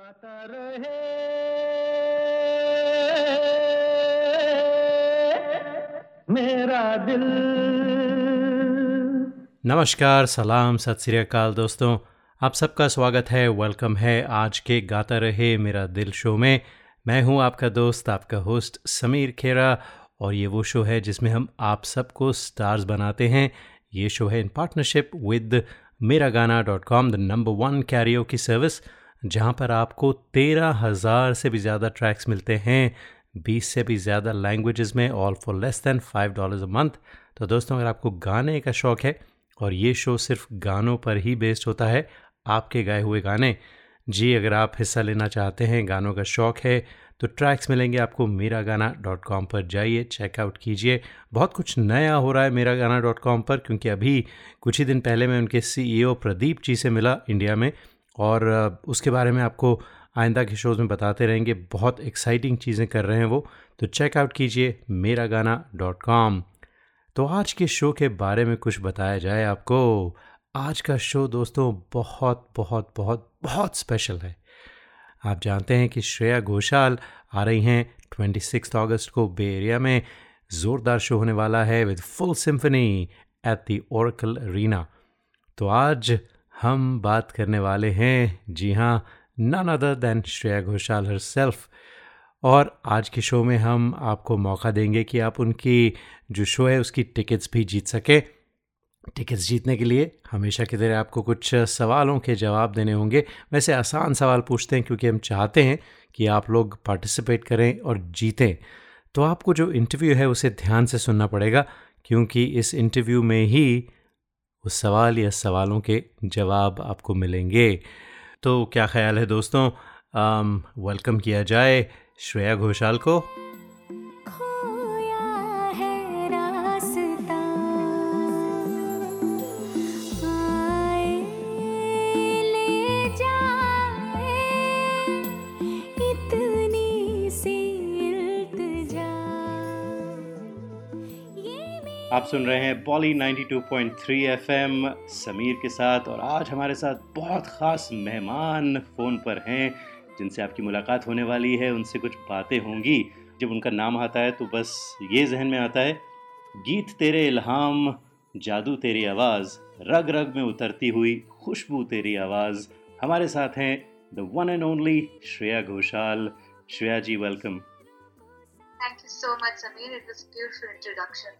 गाता रहे। मेरा दिल। नमस्कार, सलाम, सत श्री अकाल दोस्तों। आप सबका स्वागत है, वेलकम है आज के गाता रहे मेरा दिल शो में। मैं हूँ आपका दोस्त, आपका होस्ट समीर खेरा और ये वो शो है जिसमें हम आप सबको स्टार्स बनाते हैं। ये शो है इन partnership with Mera Gana dot com, the number one carrier की सर्विस। जहाँ पर आपको तेरह हज़ार से भी ज़्यादा ट्रैक्स मिलते हैं, बीस से भी ज़्यादा लैंग्वेजेस में all for less than five dollars a month तो दोस्तों, अगर आपको गाने का शौक़ है, और ये शो सिर्फ़ गानों पर ही बेस्ड होता है, आपके गाए हुए गाने, जी, अगर आप हिस्सा लेना चाहते हैं, गानों का शौक़ है तो ट्रैक्स मिलेंगे आपको मेरा गाना डॉट कॉम पर। जाइए चेकआउट कीजिए। बहुत कुछ नया हो रहा है मेरा गाना डॉट कॉम पर, क्योंकि अभी कुछ ही दिन पहले मैं उनके सीईओ प्रदीप जी से मिला इंडिया में। और उसके बारे में आपको आइंदा के शोज़ में बताते रहेंगे। बहुत एक्साइटिंग चीज़ें कर रहे हैं वो। तो चेकआउट कीजिए मेरा गाना डॉट कॉम तो आज के शो के बारे में कुछ बताया जाए आपको। आज का शो दोस्तों बहुत बहुत बहुत बहुत स्पेशल है। आप जानते हैं कि श्रेया घोषाल आ रही हैं ट्वेंटी सिक्स अगस्त को बे एरिया में। ज़ोरदार शो होने वाला है with full symphony at the Oracle Arena तो आज हम बात करने वाले हैं। जी हाँ none other than Shreya Ghoshal herself और आज के शो में हम आपको मौका देंगे कि आप उनकी जो शो है, उसकी टिकट्स भी जीत सके। टिकट्स जीतने के लिए हमेशा की तरह आपको कुछ सवालों के जवाब देने होंगे। वैसे आसान सवाल पूछते हैं क्योंकि हम चाहते हैं कि आप लोग पार्टिसिपेट करें और जीतें। तो आपको जो इंटरव्यू है, उसे ध्यान से सुनना पड़ेगा, क्योंकि इस इंटरव्यू में ही उस सवाल या सवालों के जवाब आपको मिलेंगे। तो क्या ख्याल है दोस्तों? वेलकम किया जाए श्रेया घोषाल को। आप सुन रहे हैं पॉली 92.3 एफएम समीर के साथ और आज हमारे साथ बहुत ख़ास मेहमान फ़ोन पर हैं जिनसे आपकी मुलाकात होने वाली है उनसे कुछ बातें होंगी जब उनका नाम आता है तो बस ये जहन में आता है गीत तेरे इल्हाम जादू तेरी आवाज़ रग रग में उतरती हुई खुशबू तेरी आवाज़ हमारे साथ हैं the one and only Shreya Ghoshal Shreya ji welcome Thank you so much, Samir. It was beautiful introduction.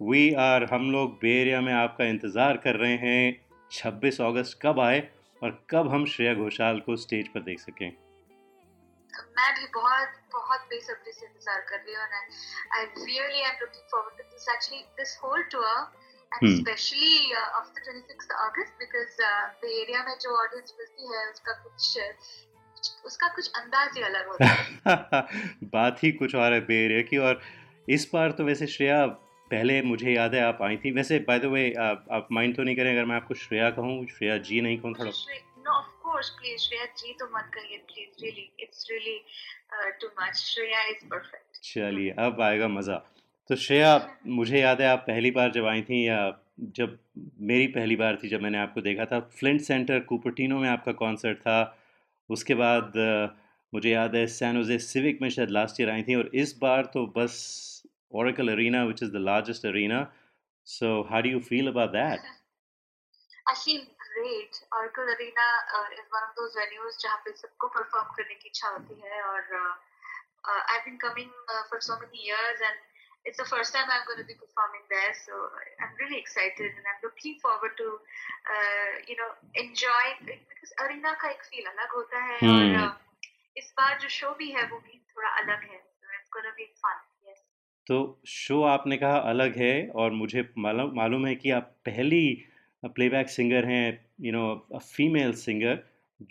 We are हम लोग बे एरिया में आपका इंतज़ार कर रहे हैं। 26 अगस्त कब आए और कब हम श्रेया घोषाल को स्टेज पर देख सकें? मैं भी बहुत बहुत बेसब्री से इंतज़ार कर रही हूँ I really am looking forward to this actually this whole tour and specially after 26 August because Bay Area में जो ऑडियंस मिलती है उसका कुछ उसका कुछ अंदाज ही अलग होता है। बात ही कुछ और है बे एरिया की और इस बार तो वैसे श्रेया पहले मुझे याद है आप आई थी। वैसे बाय द वे आप माइंड तो नहीं करें अगर मैं आपको श्रेया कहूँ श्रेया जी नहीं कहूँ थोड़ा no of course please Shreya ji तो मत कहिए please really it's really too much Shreya is perfect चलिए अब आएगा मज़ा। तो श्रेया मुझे याद है आप पहली बार जब आई थी या जब मेरी पहली बार थी जब मैंने आपको देखा था फ्लिंट सेंटर कुपरटिनो में आपका कॉन्सर्ट था। उसके बाद मुझे याद है सैनोजे सिविक में शायद लास्ट ईयर आई थी और इस बार तो बस Oracle Arena, which is the largest arena. So, how do you feel about that? I feel great. Oracle Arena uh, is one of those venues जहाँ पे सबको perform करने की इच्छा होती है और uh, uh, I've been coming uh, for so many years and it's the first time I'm going to be performing there. So I'm really excited and I'm looking forward to uh, you know enjoying because arena का एक feel अलग होता है hmm. और uh, इस बार जो show भी है वो भी थोड़ा अलग है. So it's going to be fun. तो शो आपने कहा अलग है और मुझे मालूम है कि आप पहली प्लेबैक सिंगर हैं यू नो फीमेल सिंगर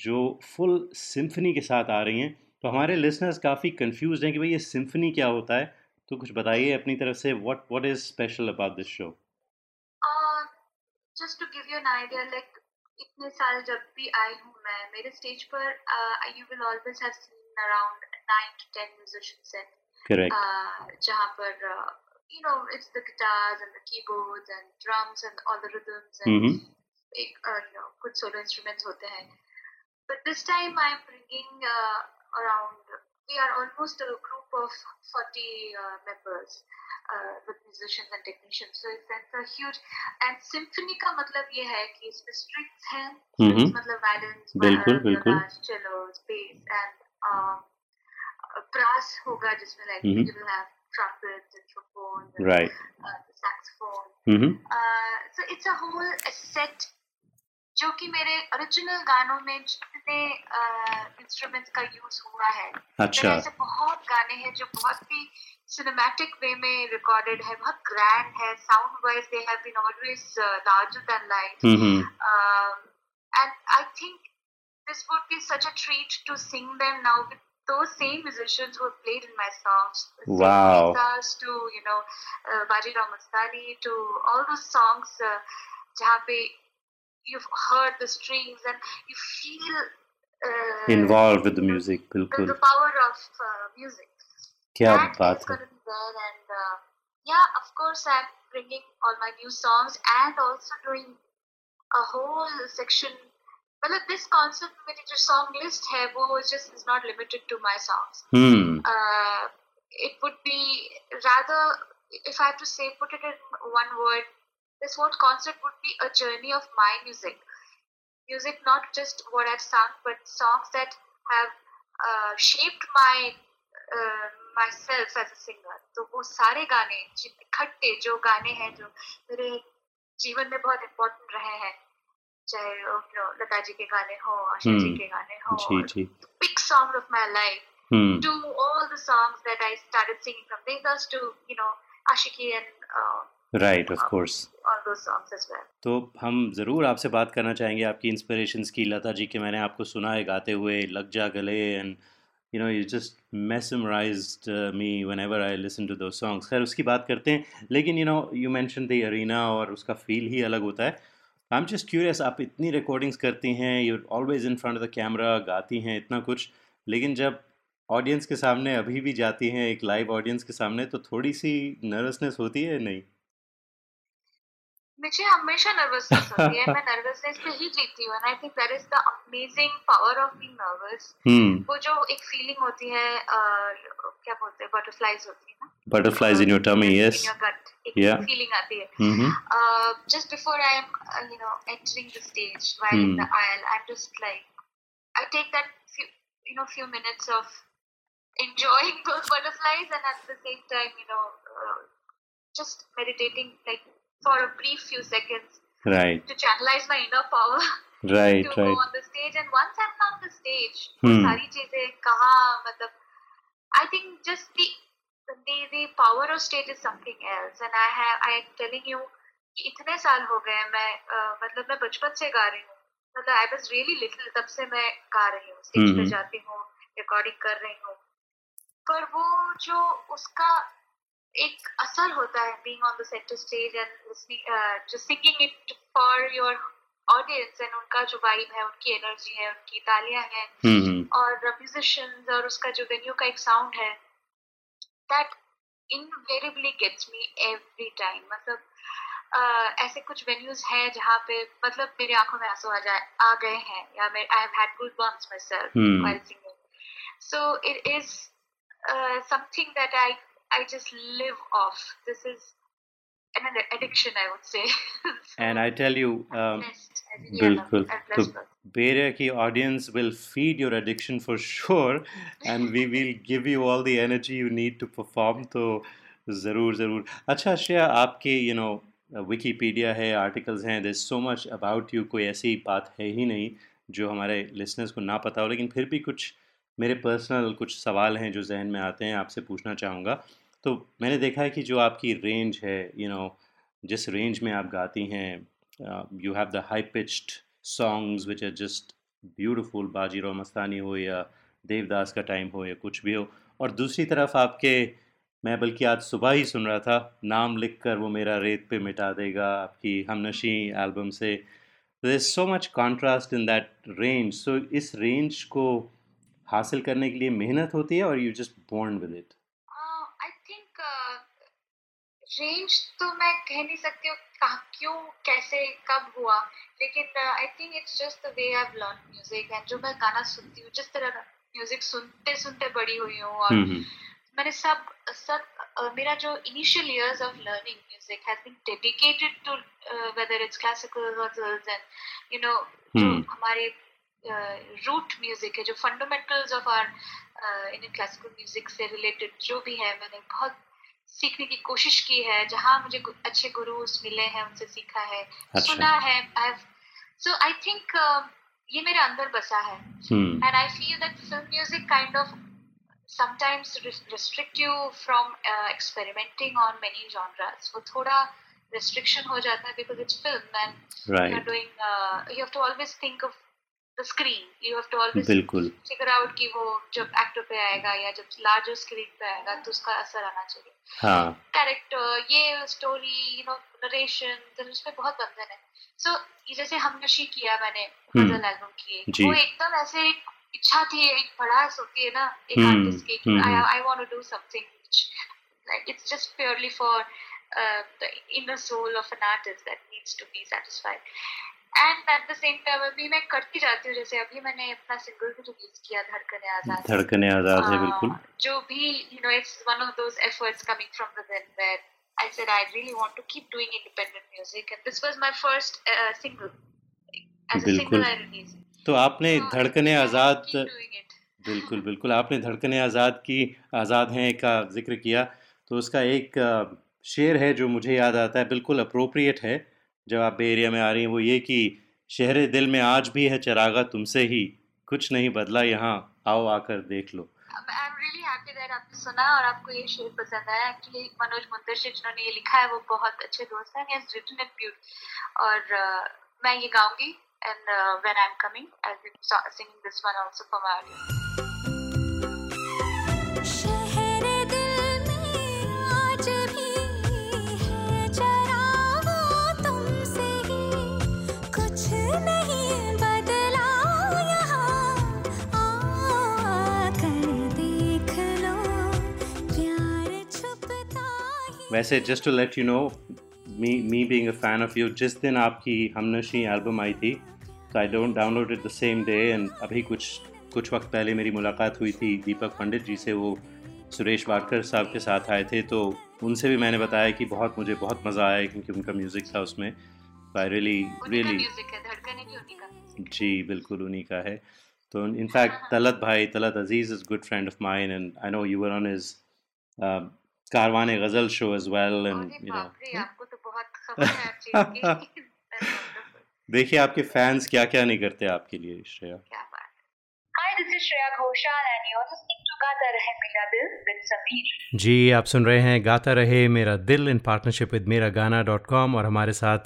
जो फुल सिम्फनी के साथ आ रही हैं। तो हमारे लिसनर्स काफ़ी कंफ्यूज हैं कि भाई ये सिम्फनी क्या होता है? तो कुछ बताइए अपनी तरफ़ से what what is special about this show just to give you an idea like इतने साल जब भी आई हूँ मैं, मेरे स्टेज पर you will always have seen around 9 to 10 musicians and Correct. Uh, जहाँ पर uh, you know it's the guitars and the keyboards and drums and all the rhythms and mm-hmm. एक uh, you know कुछ solo instruments होते हैं but this time I'm bringing uh, around. We are almost a group of 40 uh, members. uh, with musicians and technicians. So it's, it's a huge and symphony का मतलब ये है कि इसमें strings हैं, हम्म strings मतलब violins, बिल्कुल, uh, बिल्कुल। cellos, bass and um, uh, brass होगा जिसमें like Mhm. you will have trumpets and trombones and right uh, the saxophone. Hmm Uh, so it's a whole a set जो कि मेरे original गानों में जितने इंस्ट्रूमेंट्स का यूज़ हुआ है अच्छा ऐसे बहुत गाने हैं जो बहुत ही सिनेमैटिक वे में रिकॉर्डेड है बहुत ग्रैंड है sound wise they have been always larger than life hmm and I think this would be such a treat to sing them now with those same musicians who have played in my songs. Wow. to, you know, uh, Bajirao Mastani, to all those songs, uh, you've heard the strings and you feel uh, involved with the music. The, the power of uh, music. Kya that baat hai. There and uh, yeah, of course, I'm bringing all my new songs and also doing a whole section मतलब this concept मेरी जो song list है वो just is not limited to my songs it would be rather if I to say put it in one word this what concept would be a journey of my music music not just what I song but songs that have shaped my myself as a singer सारे गाने खट्टे जो गाने हैं जो मेरे जीवन में बहुत इम्पोर्टेंट रहे हैं चाहे लता जी के गाने हो आशा जी हम्म। के गाने हो big song of my life to all the songs that right of course तो हम ज़रूर आपसे बात करना चाहेंगे आपकी इंस्पिरेशंस की लता जी के मैंने आपको सुना है गाते हुए लग जा गले and you know you just mesmerised me whenever I listen to those songs खैर उसकी बात करते हैं लेकिन you know you mention the arena और उसका फील ही अलग होता है। आई एम जस्ट क्यूरियस आप इतनी रिकॉर्डिंग्स करती हैं you always in front of the camera गाती हैं, इतना कुछ, लेकिन जब ऑडियंस के सामने अभी भी जाती हैं, एक लाइव ऑडियंस के सामने तो थोड़ी सी नर्वसनेस होती है नहीं? मुझे हमेशा नर्वसनेस होती है मैं नर्वसनेस पे ही जीती हूँ I think that is the amazing power of being nervous hmm वो जो एक फीलिंग होती है uh, क्या बोलते हैं बटरफ्लाइज होती है ना butterflies in your tummy in yes your gut एक Yeah. फीलिंग आती है mm-hmm. uh, just before I am, uh, you know, entering the stage while in the Hmm. aisle, I'm just like, I take that few, you know, few minutes of enjoying those butterflies and at the same time, you know, uh, just meditating like for a brief few seconds right to channelize my inner power right to right. go on the stage. And once I'm on the stage, Hmm. सारी चीज़ें कहाँ मतलब I think just the the the power of stage is something else. And I have I am telling you इतने साल हो गए मैं uh, मतलब मैं बचपन से गा रही हूँ मतलब आई वॉज़ रियली लिटिल तब से मैं गा रही हूँ स्टेज पे हम्म। जाती हूँ रिकॉर्डिंग कर रही हूँ पर वो जो उसका एक असर होता है being on the centre stage and listening जो singing it for your audience and उनका जो वाइब है उनकी एनर्जी है उनकी तालियाँ हैं mm-hmm. और म्यूजिशियंस और उसका जो वेन्यू का एक साउंड है that invariably gets me every time मतलब uh, ऐसे कुछ वेन्यूज हैं जहाँ पे मतलब मेरी आँखों में आँसू आ जाए आ गए हैं या मैं I have had goosebumps myself while singing. So it is uh, something that i just live off. This is an addiction i would say. And I tell you um, बिल्कुल। तो बेरिया की audience will feed your addiction for sure and we will give you all the energy you need to perform तो ज़रूर ज़रूर। अच्छा श्रेया आपके you know Wikipedia है articles हैं this so much about you कोई ऐसी बात है ही नहीं जो हमारे लिसनर्स को ना पता हो लेकिन फिर भी कुछ मेरे पर्सनल कुछ सवाल हैं जो जहन में आते हैं आपसे पूछना चाहूँगा। तो मैंने देखा है कि जो आपकी रेंज है यू you नो know, जिस रेंज में आप गाती हैं you have the high pitched songs which are just beautiful Bajirao Mastani हो या देवदास का टाइम हो या कुछ भी हो। और दूसरी तरफ़ आपके मैं बल्कि आज सुबह ही सुन रहा था नाम लिख कर वो मेरा रेत पे मिटा देगा आपकी हमनशी एल्बम से। There is so much contrast in that range so इस रेंज को हासिल करने के लिए मेहनत होती है और you just bond with it Uh, I think uh, range तो मैं कह नहीं सकती हूँ क्यों कैसे कब हुआ लेकिन I think it's just the way I learn music and जो मैं गाना सुनती हूँ जिस तरह म्यूज़िक सुनते सुनते बड़ी हुई हूँ और हम्म। मैंने सब सब uh, मेरा जो initial years of learning music has been dedicated to whether it's classical ghazals and you know जो। हमारे रूट uh, म्यूज़िक है जो fundamentals of our Indian classical music से रिलेटेड जो भी है मैंने बहुत सीखने की कोशिश की है जहाँ मुझे अच्छे गुरुज मिले हैं उनसे सीखा है अच्छा। सुना है सो आई थिंक ये मेरे अंदर बसा है। And I feel that film music kind of sometimes restrict from experimenting on many genres वो थोड़ा रिस्ट्रिक्शन हो जाता है because it's film and you are doing you have to always think of screen you have to always बिल्कुल। figure out कि वो जब actor पे आएगा या जब larger screen पे आएगा तो उसका असर आना चाहिए। हाँ। कैरेक्टर ये स्टोरी यू नो नरेशन तो उसमें बहुत बंधन है। सो so, ये जैसे हम नशी किया मैंने गज़ल एल्बम की वो एकदम ऐसे एक इच्छा थी एक भड़ास होती है ना एक आर्टिस्ट की I I want to do something it's just purely for uh, the inner soul of an artist that needs to be satisfied and at the same time अभी मैं करती जाती हूँ जैसे अभी मैंने अपना सिंगल भी रिलीज़ किया धड़कने आज़ाद। धड़कने आज़ाद है बिल्कुल। जो भी you know it's one of those efforts coming from within where I said I really want to keep doing independent music. And this was my first uh, single. As a single I तो आपने so, धड़कने आज़ाद बिल्कुल बिल्कुल। आपने धड़कने आज़ाद की आज़ाद हैं का ज़िक्र किया। तो उसका एक शेर है जो मुझे याद आता है बिल्कुल अप्रोप्रिएट है। जब आप एरिया में आ रही हैं वो ये कि शहर दिल में आज भी है चरागा तुमसे ही। कुछ नहीं बदला यहाँ आओ आकर देख लो। और आपको ये शेर पसंद आया। मनोज जिन्होंने ये लिखा है वो बहुत अच्छे दोस्त हैं। Uh, मैं ये गाऊँगी and when I am coming I will singing this one also for my audience वैसे just to let you know me me being a fan of you जिस दिन आपकी हमनशी एल्बम आई थी तो I don't download it the same day and अभी कुछ कुछ वक्त पहले मेरी मुलाकात हुई थी दीपक पंडित जी से वो सुरेश वाडकर साहब के साथ आए थे तो उनसे भी मैंने बताया कि बहुत मुझे बहुत मज़ा आया क्योंकि उनका म्यूज़िक था उसमें। आई रियली रियली जी बिल्कुल उन्हीं का है। तो इनफैक्ट तलत भाई Talat Aziz is good friend of mine and I know you were on his Karvaan ghazal show as well and you know आपको तो है देखिए आपके फैंस क्या क्या नहीं करते आपके लिए श्रेया? जी आप सुन रहे हैं गाता रहे मेरा दिल इन पार्टनरशिप विद मेरा गाना डॉट कॉम और हमारे साथ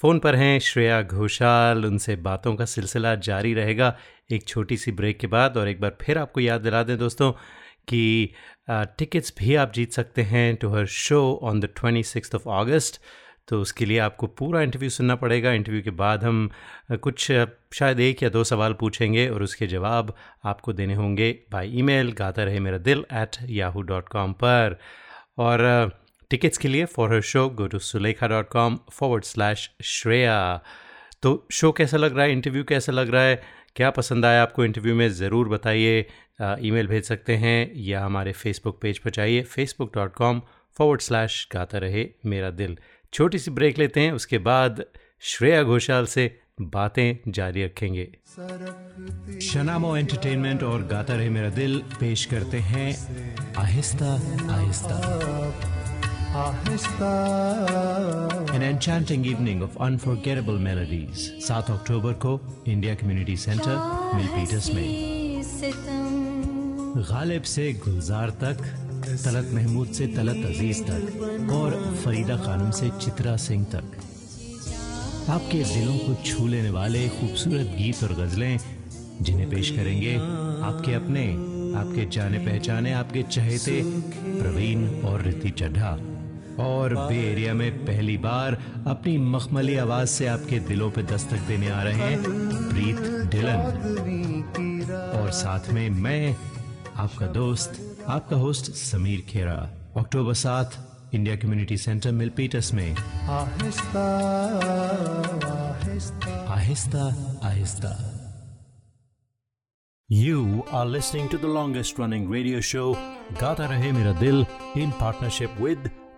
फ़ोन पर हैं श्रेया घोषाल। उनसे बातों का सिलसिला जारी रहेगा एक छोटी सी ब्रेक के बाद और एक बार फिर आपको याद दिला दें दोस्तों कि टिकट्स भी आप जीत सकते हैं to her show on the twenty six of August तो उसके लिए आपको पूरा इंटरव्यू सुनना पड़ेगा। इंटरव्यू के बाद हम कुछ शायद एक या दो सवाल पूछेंगे और उसके जवाब आपको देने होंगे बाय ईमेल गाता रहे मेरा दिल एट याहू डॉट कॉम पर। और टिकट्स के लिए for her show go to Sulekha dot com forward slash Shreya. तो शो कैसा लग रहा है? इंटरव्यू कैसा लग रहा है? क्या पसंद आया आपको इंटरव्यू में, ज़रूर बताइए। ईमेल भेज सकते हैं या हमारे फेसबुक पेज पर जाइए। Facebook dot com forward slash Gaata Rahe Mera दिल। छोटी सी ब्रेक लेते हैं, उसके बाद श्रेया घोषाल से बातें जारी रखेंगे। शनामो एंटरटेनमेंट और गाता रहे मेरा दिल पेश करते हैं Aahista Aahista. An enchanting evening of unforgettable melodies. 7 अक्टूबर को इंडिया कम्युनिटी सेंटर मिलपीटर्स में। गालिब से गुलजार तक तलत महमूद से तलत अज़ीज़ तक और फरीदा खानम से चित्रा सिंह तक। आपके दिलों को छू लेने वाले खूबसूरत गीत और गजलें जिन्हें पेश करेंगे आपके अपने आपके जाने पहचाने आपके चहेते प्रवीण और रिति चड्ढा। और बे एरिया में पहली बार अपनी मखमली आवाज़ से आपके दिलों पे दस्तक देने आ रहे हैं प्रीत डिलन। और साथ में मैं आपका दोस्त आपका होस्ट समीर खेरा अक्टूबर सात इंडिया कम्युनिटी सेंटर मिल मिलपीटस में। आहिस्ता आहिस्ता। आहिस्ता You are listening to the longest running radio show Gata Rahe Mera Dil in partnership with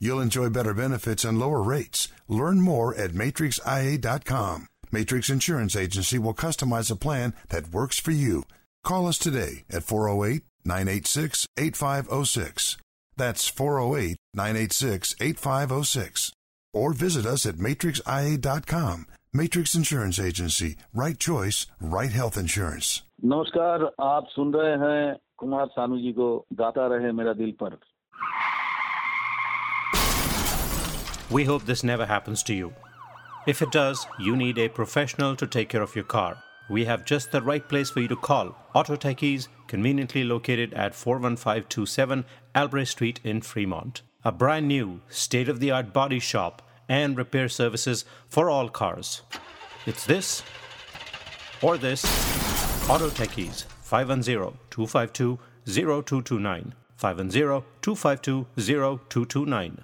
You'll enjoy better benefits and lower rates. Learn more at matrixia.com. Matrix Insurance Agency will customize a plan that works for you. Call us today at 408 986 8506. That's 408 986 8506. Or visit us at matrixia.com. Matrix Insurance Agency. Right choice, right health insurance. नमस्कार आप सुन रहे हैं कुमार सानू जी को गाता रहे मेरा दिल पर we hope this never happens to you. If it does, you need a professional to take care of your car. We have just the right place for you to call. Auto Techies, conveniently located at 41527 Albrecht Street in Fremont. A brand new, state of the art body shop and repair services for all cars. It's this or this. Auto Techies, 510 252 0229. 510 252 0229.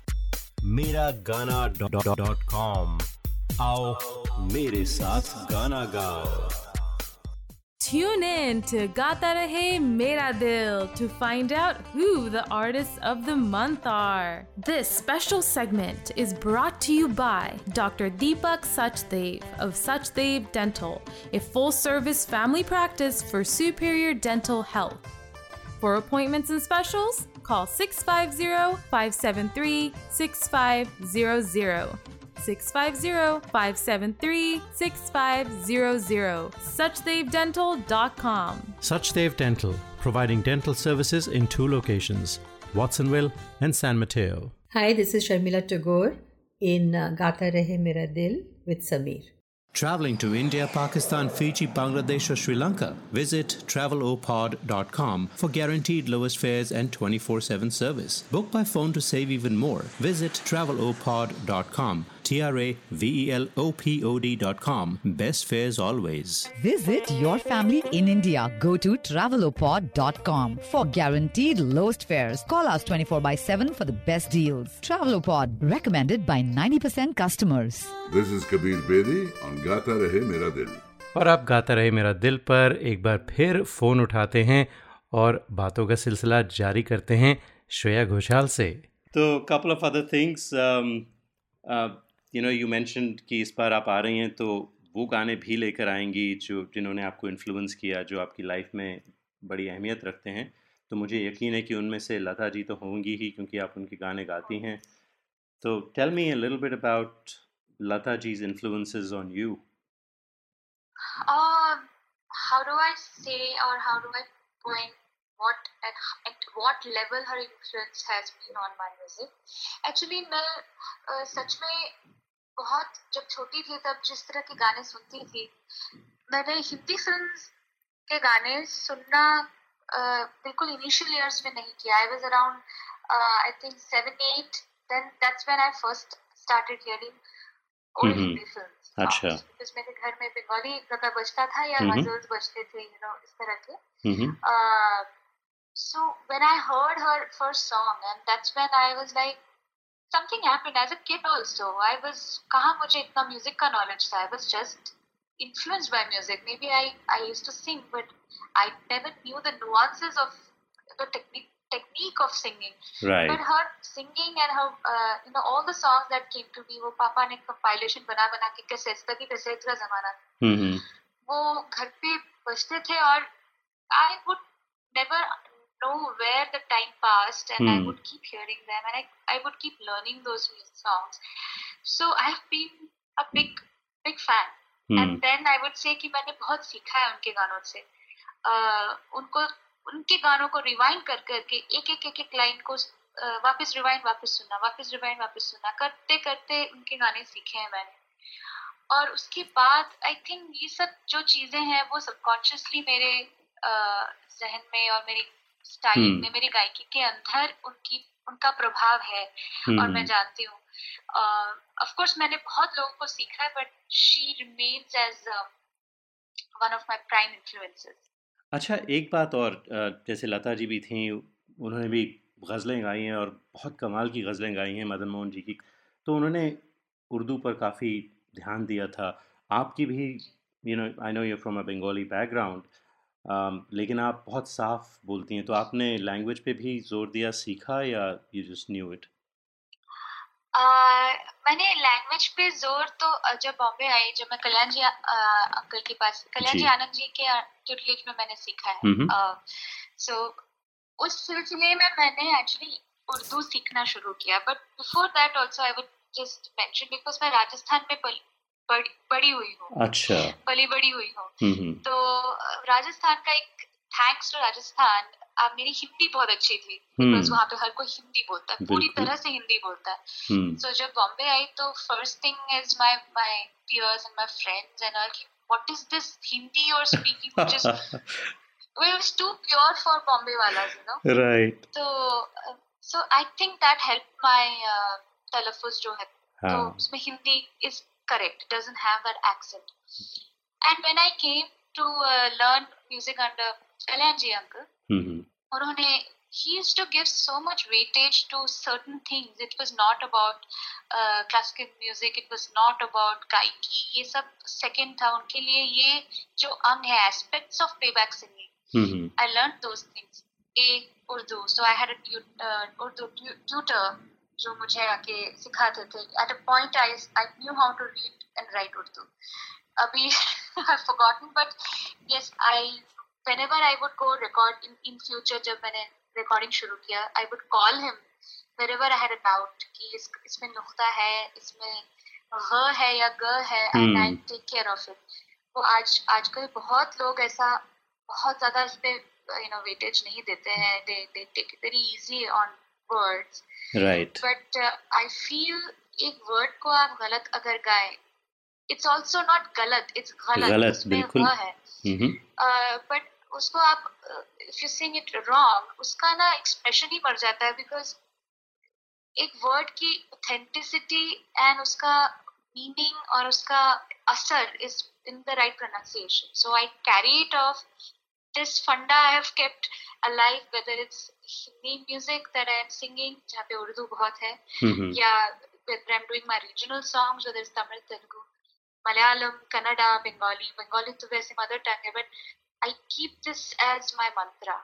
miragana.com आओ मेरे साथ गाना गाओ Tune in to Gata Rahe Mera Dil to find out who the artists of the month are. This special segment is brought to you by Dr. Deepak Sachdev of Sachdev Dental, a full service family practice for superior dental health. For appointments and specials, call 650 573 6500. 650 573 6500. SuchDaveDental.com. Suchdev Dental, providing dental services in two locations, Watsonville and San Mateo. Hi, this is Sharmila Tagore in uh, Gata Rahe Mera Dil with Sameer. Traveling to India, Pakistan, Fiji, Bangladesh, or Sri Lanka? Visit travelopod.com for guaranteed lowest fares and 24 7 service. Book by phone to save even more. Visit travelopod.com. T R A V E L O P O D.com. Best fares always. Visit your family in India. Go to travelopod.com for guaranteed lowest fares. Call us 24 by 7 for the best deals. Travelopod, recommended by 90% customers. This is Kabir Bedi on Gata Rahe Mera Dil. और आप गाता रहे मेरा दिल पर एक बार फिर phone उठाते हैं और बातों का सिलसिला जारी करते हैं श्रेया घोषाल से तो couple of other things you know you mentioned कि इस बार आप आ रही हैं तो वो गाने भी लेकर आएँगी जो जिन्होंने आपको इन्फ्लुएंस किया जो आपकी लाइफ में बड़ी अहमियत रखते हैं। तो मुझे यकीन है कि उनमें से लता जी तो होंगी ही क्योंकि आप उनके गाने गाती हैं। तो tell me a little bit about Lata ji's influences on you Um, how do I say or how do I point what at, at what level her influence has been on my music? Actually, मैं uh, सच में बहुत जब छोटी थी तब जिस तरह के गाने सुनती थी मैंने हिंदी फ़िल्म के गाने सुनना बिल्कुल इनिशियल इयर्स में नहीं किया। I was around I think seven eight then that's when I first started hearing old hmm, Hindi films अच्छा। बिकॉज़ मेरे घर में बंगाली ज़्यादा बजता था या हम्म। गजल्स बजते थे यू नो इस तरह के। हम्म so when I heard her first song, and that's when I was like, something happened as a kid also. I was कहाँ मुझे इतना music का knowledge था. I was just influenced by music. Maybe I I used to sing, but I never knew the nuances of the technique technique of singing. Right But her singing and her, uh, you know, all the songs that came to me, वो पापा ने compilation बना बना के cassettes तभी cassettes का जमाना. हम्म वो घर पे बजते थे और I would never know where the time passed and mm. I Hmm. would keep hearing them and I, I would keep learning those songs. So I've been a big, big fan. Hmm and then I would say कि मैंने बहुत सीखा है उनके गानों से uh, उनको उनके गानों को रिवाइंड कर करके एक एक एक एक लाइन को uh, वापस रिवाइंड वापस सुनना वापस रिवाइंड वापस सुनना करते करते उनके गाने सीखे हैं मैंने और उसके बाद आई थिंक ये सब जो चीज़ें हैं वो सबकॉन्शियसली मेरे जहन में और मेरी स्टाइल हम्म। में मेरी गायकी के अंदर उनकी उनका प्रभाव है और मैं हम्म। जानती हूँ। ऑफ़ कोर्स मैंने बहुत लोगों को सीखा है but she remains as one of my prime influences अच्छा एक बात और जैसे लता जी भी थी उन्होंने भी गज़लें गाई हैं और बहुत कमाल की गज़लें गाई हैं मदन मोहन जी की। तो उन्होंने उर्दू पर काफ़ी ध्यान दिया था। आपकी भी you know I know you from a Bengali background लेकिन आप बहुत साफ़ बोलती हैं तो आपने लैंग्वेज पे भी ज़ोर दिया सीखा या यू जस्ट न्यू इट मैंने लैंग्वेज पे ज़ोर तो जब बॉम्बे आई जब मैं कल्याण जी अंकल के पास कल्याण जी। जी आनंद जी के ट्यूटलेज में मैंने सीखा है। सो उस सिलसिले में मैंने एक्चुअली उर्दू सीखना शुरू किया but before that also I would just mention because मैं राजस्थान में पल, बड़ी, अच्छा। बड़ी हुई हूँ। अच्छा। पली बड़ी हुई हो। तो राजस्थान का एक थैंक्स टू राजस्थान आप मेरी हिंदी बहुत अच्छी थी। हम्म। बिकॉज़ वहाँ पे हर कोई हिंदी बोलता है पूरी तरह से हिंदी बोलता है। सो so, जब बॉम्बे आई तो first thing is my my peers and my friends and all की वॉट इज़ दिस हिंदी और तो, तो हाँ। Speaking Hindi is correct it doesn't have that accent and when i came to uh, learn music under Kalanji uncle हम्म उन्होंने he used to give so much weightage to certain things it was not about uh, classical music it was not about gaiki ये सब second था उनके लिए ये जो अंग है aspects of playback singing hmm I learned those things. A Urdu, so I had a tu- uh, Urdu tu- tutor जो मुझे आके सिखाते थे। At a point I I knew how to read and write Urdu. अभी I forgotten but yes I whenever I would go record in in future जब मैंने recording शुरू किया I would call him whenever I had a doubt कि इस इसमें नुक्ता है इसमें ग है या ग है and I take care of it वो आज आजकल बहुत लोग ऐसा बहुत ज़्यादा इस पे यू नो वेटेज नहीं देते हैं। They they take very easy on words right but I feel एक वर्ड को आप गलत अगर गाए इट्स आल्सो नॉट गलत इट्स गलत गलत, बिल्कुल। है। बट उसको आप if you sing it wrong उसका ना एक्सप्रेशन ही मर जाता है बिकॉज़ एक वर्ड की ऑथेंटिसिटी एंड उसका मीनिंग और उसका असर is in the right pronunciation so I carry it off this funda I have kept alive, whether it's Hindi music that I am singing, जहाँ पे उर्दू बहुत है, हम्म या whether I'm doing my regional songs, whether it's Tamil, Telugu, Malayalam, Kannada, Bengali. Bengali तो वैसे mother tongue है, but I keep this as my mantra.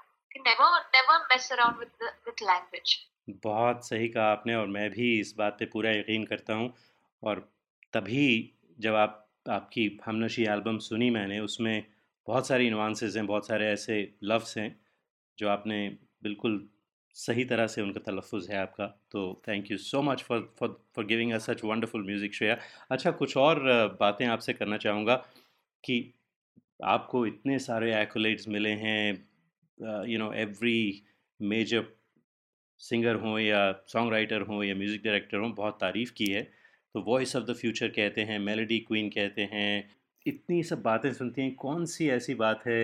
Never, never mess around with the with language. बहुत सही कहा आपने और मैं भी इस बात पे पूरा यकीन करता हूँ और तभी जब आप आपकी हमनशी एल्बम सुनी मैंने उसमें बहुत सारी नुआंसेस हैं, बहुत सारे ऐसे लफ्ज़ हैं, जो आपने बिल्कुल सही तरह से उनका तलफ़ुज़ है आपका। तो thank you so much for for for giving a such wonderful music Shreya. अच्छा कुछ और बातें आपसे करना चाहूँगा कि आपको इतने सारे एक्कोलेट्स मिले हैं you know every major singer हों या सॉन्ग राइटर हों या म्यूज़िक डायरेक्टर हों, बहुत तारीफ़ की है। तो वॉइस ऑफ़ द फ्यूचर कहते हैं मेलोडी क्वीन कहते हैं इतनी सब बातें सुनती हैं कौन सी ऐसी बात है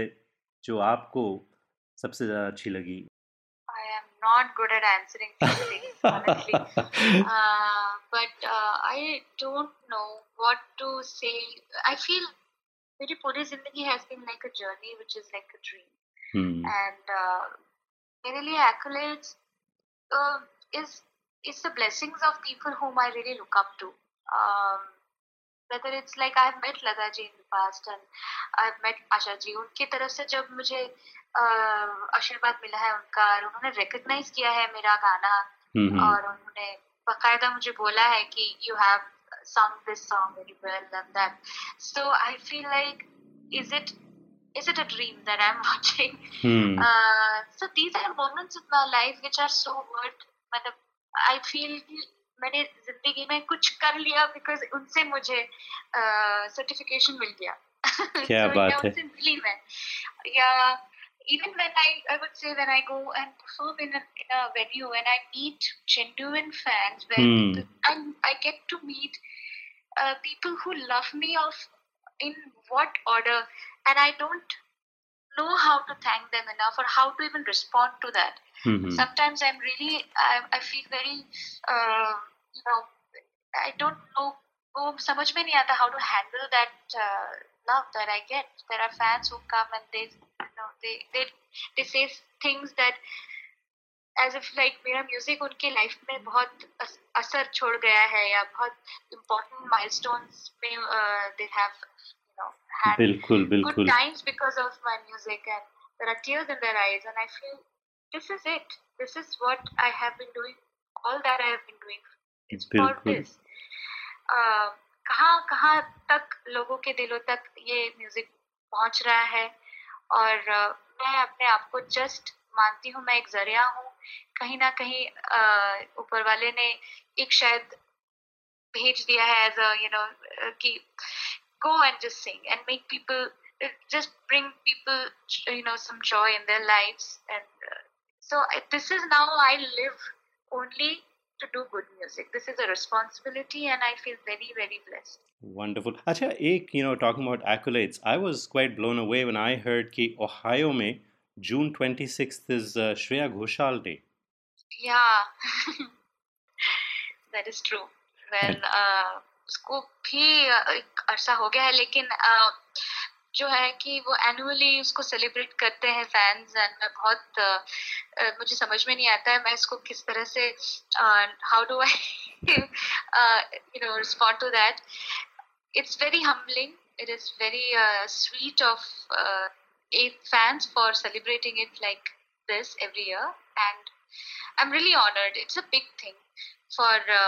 जो आपको सबसे ज़्यादा अच्छी लगी I am not good at answering these things, honestly. Uh, but uh, I don't know what to say. I feel मेरी पूरी ज़िंदगी has been like a journey, which is like a dream. Hmm And uh, मेरे लिए accolades uh, is is the blessings of people whom I really look up to. Um, whether it's like I've met Lata ji in the past and I've met Asha ji, उनकी तरफ़ से जब मुझे uh, आशीर्वाद मिला है उनका और उन्होंने रिकग्नाइज किया है मेरा गाना हम्म और उन्होंने बकायदा मुझे बोला है कि you have sung this song very well and that so i feel like is it is it a dream that I'm watching? Hmm. Uh, so these are moments in my life which are so worth. मतलब I feel मैंने जिंदगी में कुछ कर लिया because उनसे मुझे certification मिल गया क्या so, बात या है। उनसे मिली मैं या even when I I would say when I go and perform in a, in a venue and I meet genuine fans where Hmm. people, and I get to meet uh, people who love me of in what order and I don't know how to thank them enough or how to even respond to that. Hmm. Sometimes I'm really, I, I feel very, uh, you know, I don't know, वो समझ में नहीं आता how to handle that uh, love that I get. There are fans who come and they, you know, they they they say things that as if like मेरा music उनके life में बहुत अस- असर छोड़ गया है या बहुत important milestones में uh, they have you know had बिल्कुल good बिल्कुल times because of my music and there are tears in their eyes and I feel this is it. This is what I have been doing. All that I have been doing. बिल्कुल। Uh, कहाँ कहाँ तक लोगों के दिलों तक ये music पहुँच रहा है और uh, मैं अपने आप को जस्ट मानती हूँ मैं एक ज़रिया हूँ कहीं ना कहीं uh, ऊपर वाले ने एक शायद भेज दिया है एज अ यू नो कि go and just sing and make people uh, just bring people you know some joy in their lives and uh, so this is now i live only to do good music this is a responsibility and i feel very very blessed Wonderful. अच्छा एक you know talking about accolades, I was quite blown away when I heard कि Ohio में June 26th is uh, Shreya Ghoshal Day. yeah that is true well uh, उसको भी uh, एक अरसा हो गया है लेकिन uh, जो है कि वो एनुअली उसको सेलिब्रेट करते हैं फैंस एंड मैं बहुत uh, uh, मुझे समझ में नहीं आता है मैं इसको किस तरह से how do I you know respond to that very humbling. It is very uh, sweet of uh, a fans for celebrating it like this every year, and I'm really honored. It's a big thing for the,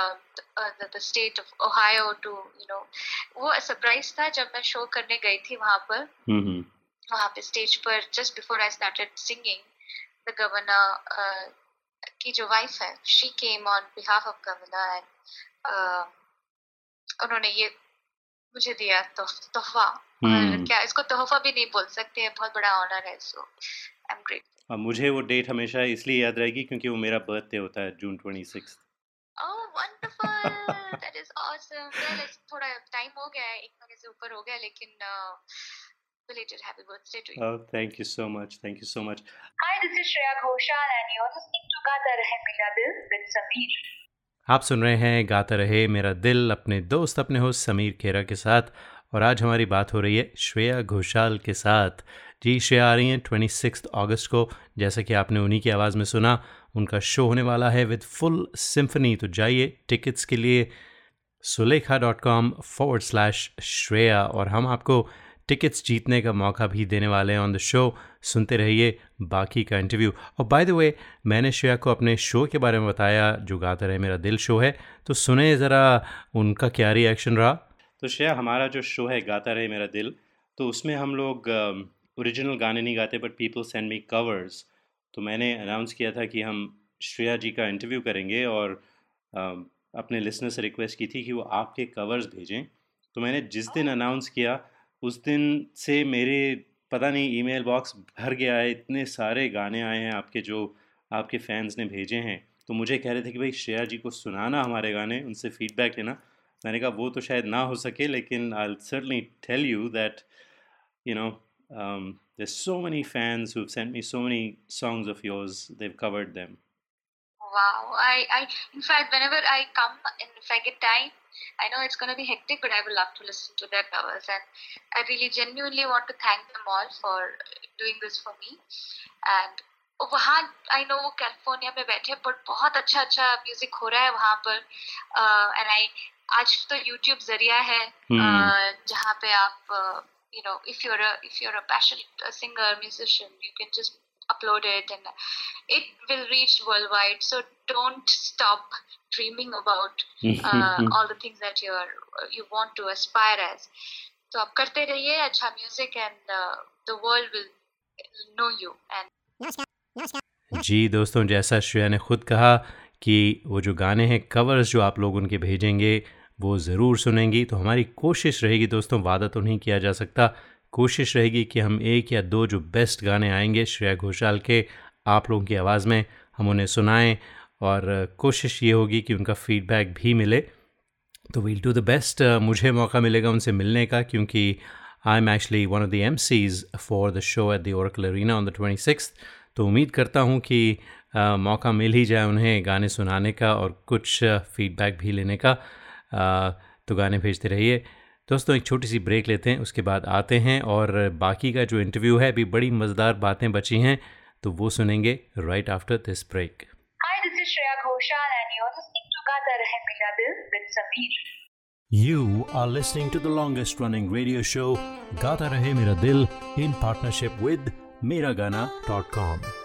the, the state of Ohio to you know. वो surprise था जब मैं show करने गई थी वहाँ पर Mm-hmm. वहाँ पे स्टेज पर just before I started singing the governor की जो वाइफ है she came on behalf of governor and उन्होंने ये मुझे दिया तोह- तोहफा Hmm. क्या इसको तोहफा भी नहीं बोल सकते हैं बहुत बड़ा ऑनर है सो आई एम ग्रेट मुझे वो डेट हमेशा इसलिए याद रहेगी क्योंकि वो मेरा बर्थडे होता है June 26th. Oh wonderful that is awesome well थोड़ा टाइम हो गया है एक महीने से ऊपर हो गया लेकिन belated happy birthday to you Oh, thank you so much. Thank you so much. Hi, this is Shreya Ghoshal and you're listening to Gaata Rahe Mera Dil with Sameer. आप सुन रहे हैं गाता रहे मेरा दिल अपने दोस्त अपने होस्ट समीर खेरा के साथ और आज हमारी बात हो रही है श्रेया घोषाल के साथ जी श्रेया आ रही हैं ट्वेंटी सिक्स अगस्त को जैसा कि आपने उन्हीं की आवाज़ में सुना उनका शो होने वाला है विद फुल सिम्फनी। तो जाइए टिकट्स के लिए Sulekha dot com forward slash Shreya और हम आपको टिकट्स जीतने का मौका भी देने वाले हैं ऑन द शो सुनते रहिए बाकी का इंटरव्यू और बाय द वे मैंने श्रेया को अपने शो के बारे में बताया, जो गाता रहे मेरा दिल शो है। तो सुने ज़रा उनका क्या रिएक्शन रहा? तो श्रेया, हमारा जो शो है, गाता रहे मेरा दिल तो उसमें हम लोग ओरिजिनल गाने नहीं गाते but people send me covers तो मैंने अनाउंस किया था कि हम श्रेया जी का इंटरव्यू करेंगे और अपने लिसनर से रिक्वेस्ट की थी कि वो आपके कवर्स भेजें। तो मैंने जिस दिन अनाउंस किया उस दिन से मेरे पता नहीं ईमेल बॉक्स भर गया है इतने सारे गाने आए हैं आपके जो आपके फैंस ने भेजे हैं। तो मुझे कह रहे थे कि भाई श्रेया जी को सुनाना हमारे गाने उनसे फीडबैक लेना। मैंने कहा वो तो शायद ना हो सके लेकिन I certainly tell you that you um, there's so many fans who've sent me so many songs of yours they've covered them Wow. I, I, in fact, whenever I come and if I get time, I know it's going to be hectic, but I would love to listen to their covers. And I really genuinely want to thank them all for doing this for me. And वहाँ I know वो California में बैठे but बहुत अच्छा अच्छा music हो रहा है वहाँ पर एंड आई आज तो यूट्यूब जरिया है Hmm. uh, जहाँ पे आप you know if your if your a passion singer musician you can just upload it and it will reach worldwide so don't stop dreaming about uh, all the things that you're you want to aspire as तो आप करते रहिए अच्छा music and the world will know you and जी दोस्तों जैसा श्रेया ने खुद कहा कि वो जो गाने हैं कवर्स जो आप लोग उनके भेजेंगे वो ज़रूर सुनेंगी। तो हमारी कोशिश रहेगी दोस्तों, वादा तो नहीं किया जा सकता। कोशिश रहेगी कि हम एक या दो जो बेस्ट गाने आएँगे श्रेया घोषाल के आप लोगों की आवाज़ में हम उन्हें सुनाएँ और कोशिश ये होगी कि उनका फीडबैक भी मिले। तो वील डू द बेस्ट मुझे मौका मिलेगा उनसे मिलने का क्योंकि I am actually one of the M Cs for the show at the Oracle Arena on the twenty six तो उम्मीद करता हूँ कि मौका मिल ही जाए उन्हें गाने सुनाने का और कुछ फीडबैक भी लेने का। तो गाने भेजते रहिए दोस्तों एक छोटी सी ब्रेक लेते हैं उसके बाद आते हैं और बाकी का जो इंटरव्यू है अभी बड़ी मज़ेदार बातें बची हैं तो वो सुनेंगे right after this break Hi, this is Shreya Ghoshal and you're listening to Gata Rahe Mera Dil with Sameer. You are listening to the longest running radio show Gata Rahe Mera Dil in partnership with Miragana.com.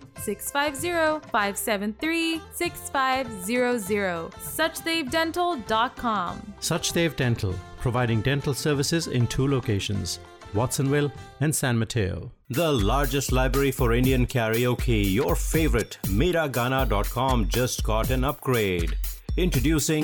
650-573-6500. SuchDaveDental.com. Suchdev Dental, providing dental services in two locations, Watsonville and San Mateo. The largest library for Indian karaoke, your favorite, Miragana.com just got an upgrade. Introducing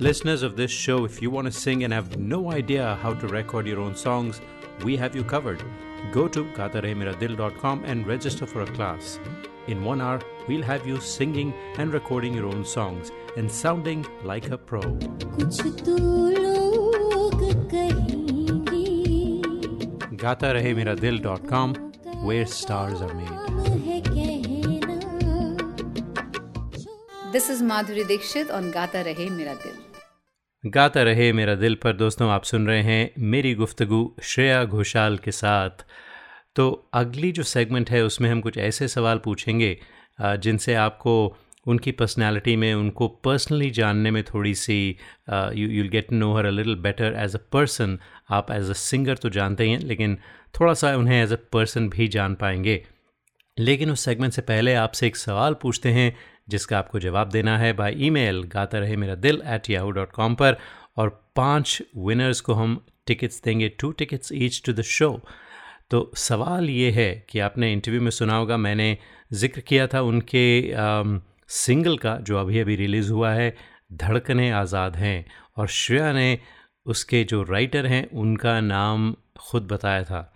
Listeners of this show, if you want to sing and have no idea how to record your own songs, we have you covered. Go to gatarehmeradil.com and register for a class. In one hour, we'll have you singing and recording your own songs and sounding like a pro. gatarehmeradil.com, where stars are made. This is Madhuri Dixit on Gata Rahe Mera Dil. गाता रहे मेरा दिल पर। दोस्तों, आप सुन रहे हैं मेरी गुफ्तगु श्रेया घोषाल के साथ। तो अगली जो सेगमेंट है, उसमें हम कुछ ऐसे सवाल पूछेंगे जिनसे आपको उनकी पर्सनालिटी में, उनको पर्सनली जानने में थोड़ी सी you you'll get know her a little better as a person आप एज अ सिंगर तो जानते ही हैं, लेकिन थोड़ा सा उन्हें एज अ पर्सन भी जान पाएँगे। लेकिन उस सेगमेंट से पहले आपसे एक सवाल पूछते हैं जिसका आपको जवाब देना है बाय ईमेल गाता रहे मेरा दिल एट याहू डॉट कॉम पर और पाँच विनर्स को हम टिकट्स देंगे two tickets each to the show तो सवाल ये है कि आपने इंटरव्यू में सुना होगा मैंने ज़िक्र किया था उनके आम, सिंगल का जो अभी अभी रिलीज़ हुआ है धड़कने आज़ाद हैं और श्रेया ने उसके जो राइटर हैं उनका नाम खुद बताया था।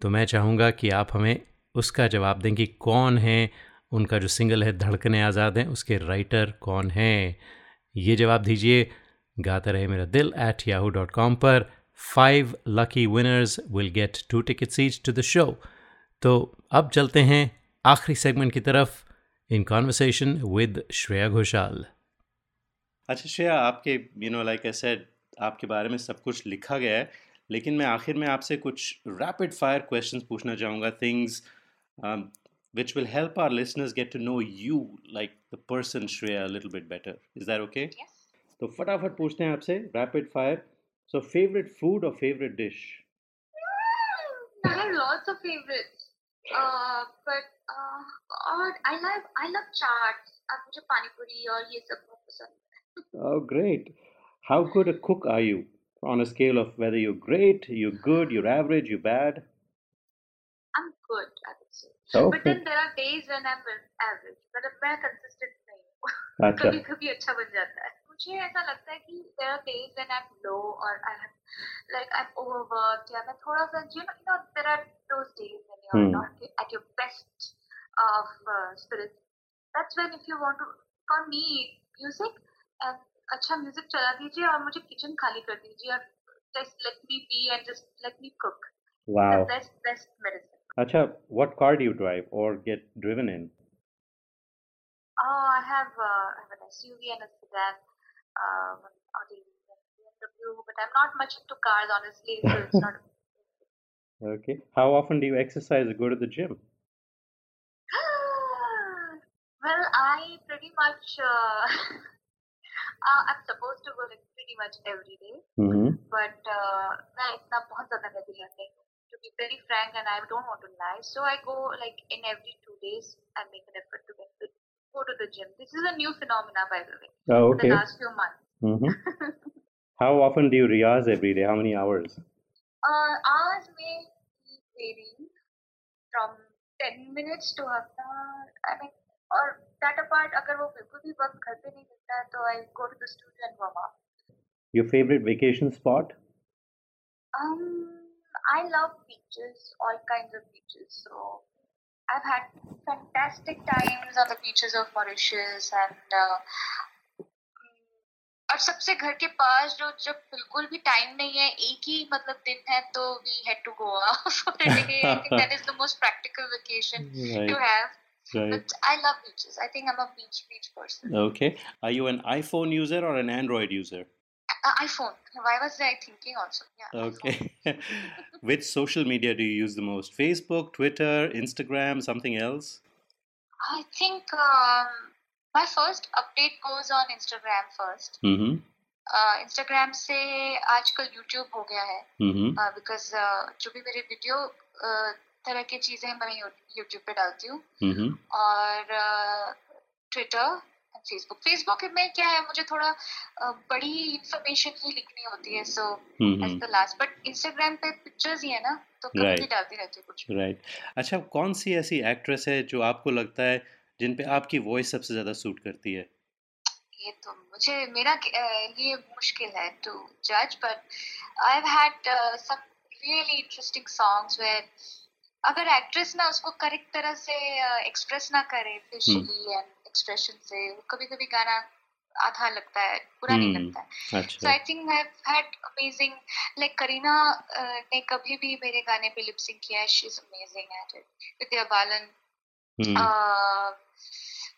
तो मैं चाहूँगा कि आप हमें उसका जवाब दें कि कौन है उनका जो सिंगल है, धड़कने आज़ाद हैं, उसके राइटर कौन हैं? ये जवाब दीजिए। गाता रहे मेरा दिल एट याहू डॉट कॉम पर। Five lucky winners will get two ticket seats to the show तो अब चलते हैं आखिरी सेगमेंट की तरफ़। In conversation with Shreya Ghoshal. अच्छा श्रेया, आपके you know like I said आपके बारे में सब कुछ लिखा गया है, लेकिन मैं आखिर में आपसे कुछ रैपिड फायर क्वेश्चंस पूछना चाहूँगा। Things which will help our listeners get to know you like the person Shreya a little bit better. Is that okay? Yes. तो फटाफट पूछते हैं आपसे rapid fire so favourite food और favourite dish I have lots of favorites. Uh, but uh, God, I love I love chaats. अब मुझे पानी पूरी और ये सब बहुत पसंद है. Oh, great. How good a cook are you? On a scale of whether you're great, you're good, you're average, you're bad? I'm good, I would say. Okay. But then there are days when I'm average. But मैं consistent नहीं हूँ. अच्छा. कभी कभी अच्छा बन जाता है. मुझे ऐसा लगता है कि there are days when I'm low or I have like I'm overworked या मैं थोड़ा सा you know, you know there are those days when you're Hmm. not at your best of uh, spirit. That's when if you want to for me music and अच्छा music चला दीजिए और मुझे kitchen खाली कर दीजिए और just let me be and just let me cook. Wow. The best best medicine. Acha, what car do you drive or get driven in? Oh, I have, uh, I have an SUV and a sedan, um, Audi, and BMW, but I'm not much into cars, honestly. So it's not. Okay. How often do you exercise or go to the gym? well, I pretty much. Uh, uh, I'm supposed to go like pretty much every day, Mm-hmm. but uh, मैं इतना बहुत ज़्यादा regular नहीं हूँ. To be very frank, and I don't want to lie, so I go like in every two days. I make an effort to get to, go to the gym. This is a new phenomena, by the way. Oh, For okay. the last few months. Mm-hmm. How often do you riyaz every day? How many hours? Uh, ours may vary from 10 minutes to half an hour. I mean, or that apart, अगर वो बिल्कुल भी वक्त घर पे नहीं मिलता है, तो I go to the studio and warm up. Your favorite vacation spot? Um, I love beaches, all kinds of beaches. So I've had fantastic times on the beaches of Mauritius and uh, और सबसे घर के पास जो जब बिल्कुल भी time नहीं है एक ही मतलब दिन है तो we had to Goa for a day I think that is the most practical vacation to Right. Have Right. But I love beaches. I think I'm a beach beach person. Okay. Are you an iPhone user or an Android user? Uh, iPhone. Why was I thinking also? Yeah. Okay. Which social media do you use the most? Facebook, Twitter, Instagram, something else? I think um, my first update goes on Instagram first. Mm-hmm. uh, Instagram से आजकल YouTube हो गया है because Mm-hmm. Because जो भी मेरे video तरह की चीज़ें मैं YouTube पे डालती हूँ Mm-hmm. और ट्विटर फेसबुक फेसबुक में क्या है मुझे थोड़ा बड़ी इंफॉर्मेशन ही लिखनी होती है so as the last but Instagram पे पिक्चर्स ही है ना तो कभी भी Right. डालती रहती हूँ कुछ। Right right. अच्छा कौन सी ऐसी एक्ट्रेस है जो आपको लगता है जिन पे आपकी वॉइस सबसे ज़्यादा सूट करती है? ये तो मुझे मेरा लिए मुश्किल है टू जज but I have had some really interesting songs where अगर एक्ट्रेस ना उसको करेक्ट तरह से एक्सप्रेस ना करे फेशियली एंड एक्सप्रेशन से कभी कभी गाना आधा लगता है पूरा नहीं हम्म, लगता है अच्छा I think I've had amazing, like Karina uh, ने कभी भी मेरे गाने पे lip sync किया है. Amazing at it. Vidya Balan. Hmm, Uh,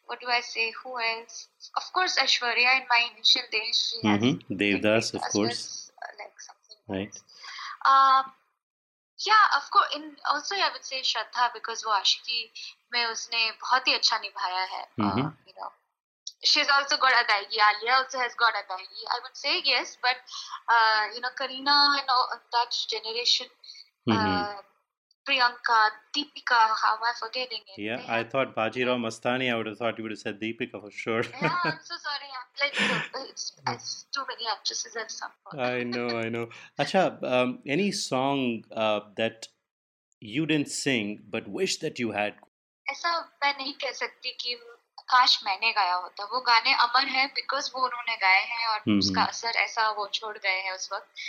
what do I say? Who else? Of course, Aishwarya. In my initial days, she has mm-hmm. Devdas of as course well, uh, like something. right Um, yeah of course. In also i would say shraddha because wo ashiki mein usne bahut hi acha nibhaya hai you know. She's also got adaigi. Alia also has got adaigi. I would say yes but uh, you know karina and that generation mm-hmm. uh, priyanka deepika how am i forgetting it? Yeah i thought bajirao mastani i would have thought you would have said deepika for sure. Yeah i'm so sorry. I'm like, it's, it's too many actresses at some point. I know I know Acha um, any song uh, that you didn't sing but wish that you had ऐसा मैं नहीं कह सकती कि काश मैंने गाया होता वो गाने अमर है बिकॉज़ वो उन्होंने गाए हैं और हम्म, उसका हम्म। असर ऐसा वो छोड़ गए हैं उस वक्त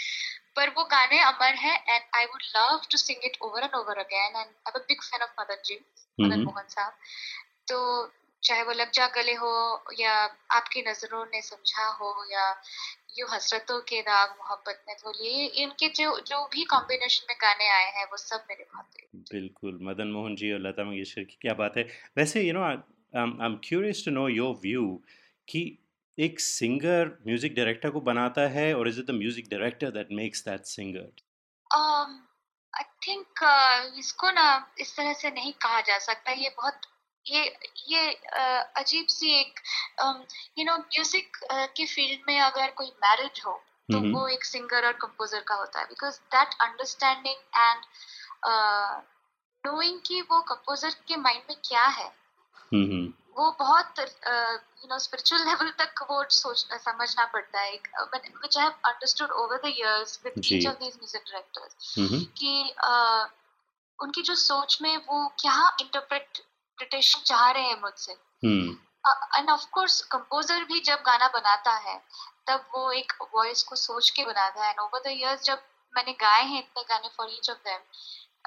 पर वो गाने अमर है and I would love to sing it over and over again and I am big fan of Madan ji Madan. Mohan साहब तो चाहे वो लग जा गले हो या आपकी नज़रों ने समझा हो या यू हसरतों के दाग मोहब्बत में धोली ये इनके जो जो भी कॉम्बिनेशन में गाने आए हैं वो सब मेरे बहुत बिल्कुल मदन मोहन जी और लता मंगेशकर की क्या बात है। वैसे you know I am curious to know your view कि एक सिंगर म्यूज़िक डायरेक्टर को बनाता है और is it the music director that makes that singer I think इसको ना इस तरह से नहीं कहा जा सकता। ये बहुत ये ये अजीब सी एक यू नो म्यूज़िक के फ़ील्ड में अगर कोई मैरिज हो तो। वो एक सिंगर और कंपोजर का होता है। Because that understanding and knowing कि वो कंपोजर के माइंड में क्या है वो बहुत यू नो स्पिरिचुअल लेवल तक वो सोच समझना पड़ता है। Which I have understood over the years with each of these music directors कि uh, उनकी जो सोच में वो क्या इंटरप्रिटेशन चाह रहे हैं मुझसे। एंड ऑफ़ कोर्स कंपोजर भी जब गाना बनाता है तब वो एक वॉइस को सोच के बनाता है। एंड ओवर द इयर्स जब मैंने गाए हैं इतने गाने for each of them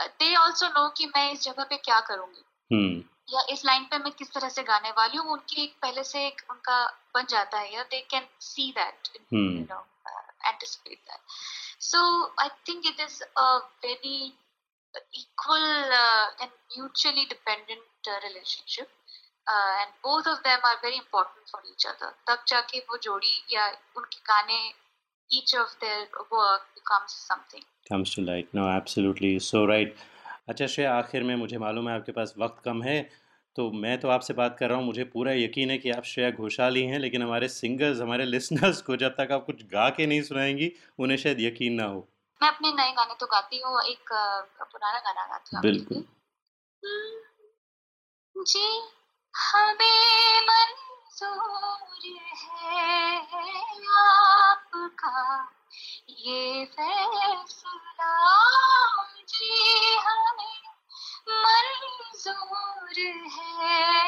they also know कि मैं इस जगह पे क्या करूँगी। हम्म। या इस लाइन पे मैं किस तरह से गाने वाली हूँ उनकी एक पहले से एक उनका बन जाता है। या they can see that Hmm. you know uh, anticipate that. So i think equal uh, and mutually dependent uh, relationship uh, and both of them are very important for each other तब जाके वो जोड़ी या उनके गाने each of their work becomes something comes to light no absolutely so right अच्छा श्रेया आखिर में मुझे मालूम है आपके पास वक्त कम है तो मैं तो आपसे बात कर रहा हूँ मुझे पूरा यकीन है कि आप श्रेया घोषाल ही हैं लेकिन हमारे सिंगर्स हमारे लिसनर्स को जब तक आप कुछ गा के नहीं सुनाएँगी उन्हें शायद यकीन ना हो मैं अपने नए गाने तो गाती हूँ एक पुराना गाना गाती हूँ बिल्कुल। जी। हमें मंजूर है आपका ये फैसला। जी हमें मंजूर है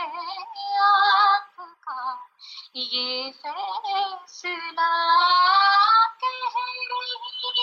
आपका ये फैसला। कह रही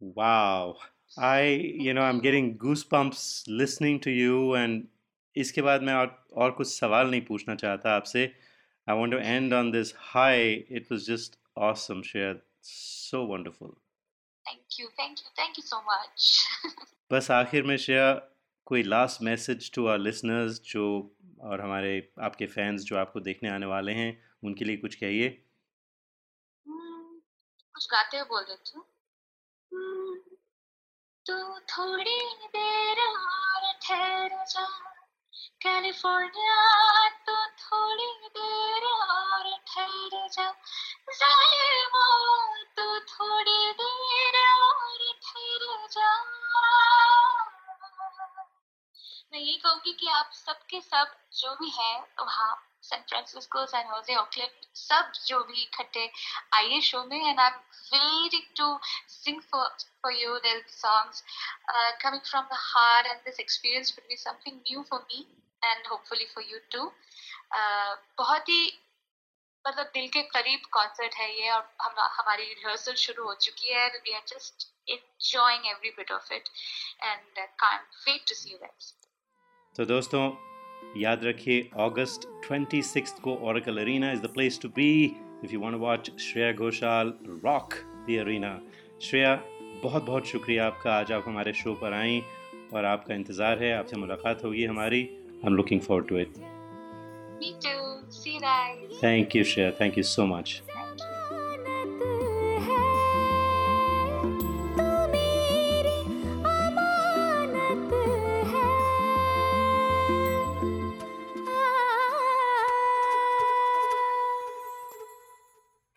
wow. I you know i'm getting goosebumps listening to you and इसके बाद मैं और और कुछ सवाल नहीं पूछना चाहता आपसे। I want to end on this high it was just awesome Shreya so wonderful thank you thank you thank you so much बस आखिर में श्रेया कोई last message to our listeners जो और हमारे आपके फैंस जो आपको देखने आने वाले हैं उनके लिए कुछ कहिए। कुछ गाते हुए बोल देती हूँ हम्म, तू थोड़ी देर और ठहर जा। कैलिफ़ोर्निया तो थोड़ी देर और ठहर जा। जालिमो तो थोड़ी देर और ठहर जा। मैं यही कहूँगी कि आप सबके सब जो भी है वहाँ San Francisco San Jose Oakland सब जो भी इकट्ठे आइए शो में and I am waiting to sing for you this songs coming from the heart and this experience will be something new for me and hopefully for you too बहुत ही मतलब दिल के करीब कॉन्सर्ट है ये और हम हमारी रिहर्सल शुरू हो चुकी है we are just enjoying every bit of it and uh, can't wait to see you तो दोस्तों याद रखिए अगस्त 26 को Oracle Arena is the place to be if you want to watch Shreya Ghoshal rock the arena Shreya बहुत बहुत शुक्रिया आपका। आज आप हमारे शो पर आई और आपका इंतज़ार है आपसे मुलाकात होगी हमारी। I am looking forward to it me too. See you guys. Thank you Shreya. Thank you so much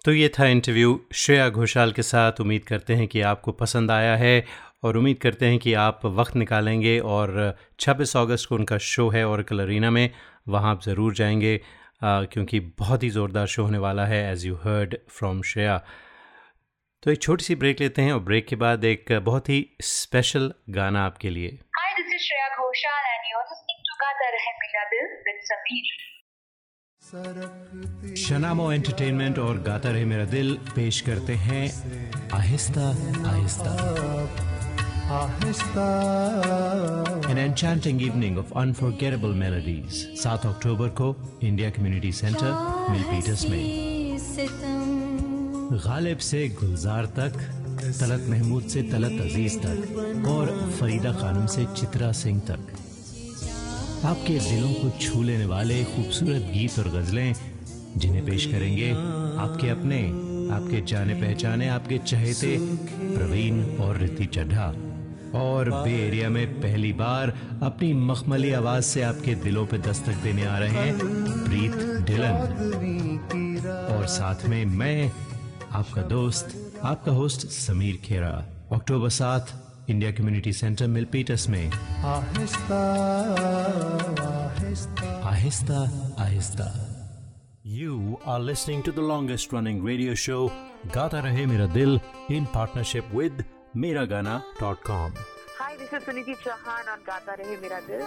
तो ये था इंटरव्यू श्रेया घोषाल के साथ। उम्मीद करते हैं कि आपको पसंद आया है और उम्मीद करते हैं कि आप वक्त निकालेंगे और 26 अगस्त को उनका शो है और कलरीना में वहाँ आप ज़रूर जाएँगे आ, क्योंकि बहुत ही ज़ोरदार शो होने वाला है as you heard from Shreya. तो एक छोटी सी ब्रेक लेते हैं और ब्रेक के बाद एक बहुत ही स्पेशल गाना आपके लिए। Hi, शनामो एंटरटेनमेंट और गाता रहे मेरा दिल पेश करते हैं Aahista Aahista. An enchanting evening of unforgettable melodies. 7 अक्टूबर को इंडिया कम्युनिटी सेंटर मिलपीटर्स में। गालिब से गुलजार तक तलत महमूद से तलत अज़ीज़ तक और फरीदा खानम से चित्रा सिंह तक। आपके दिलों को छू लेने वाले खूबसूरत गीत और गजलें जिन्हें पेश करेंगे आपके अपने, आपके जाने पहचाने, आपके चहेते प्रवीण और रिति चड्ढा। और बे एरिया में पहली बार अपनी मखमली आवाज़ से आपके दिलों पर दस्तक देने आ रहे हैं प्रीत डिलन और साथ में मैं, आपका दोस्त, आपका होस्ट समीर खेरा। अक्टूबर सात इंडिया कम्युनिटी सेंटर मिलपीटस में आहिस्ता आहिस्ता You are listening to the longest running radio show Gata Rahe Mera Dil in partnership with Miragana.com. Hi, this is Suniti Chauhan on Gata Rahe Mera Dil.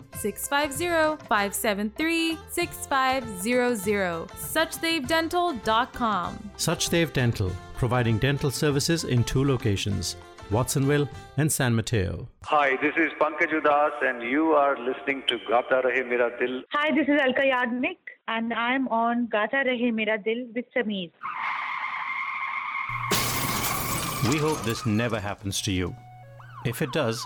650-573-6500. SuchDaveDental.com. Suchdev Dental, providing dental services in two locations, Watsonville and San Mateo. Hi, this is Pankaj Udas and you are listening to Gata Rahe Mera Dil. Hi, this is Alka Yagnik and I'm on Gata Rahe Mera Dil with Sameer. We hope this never happens to you. If it does,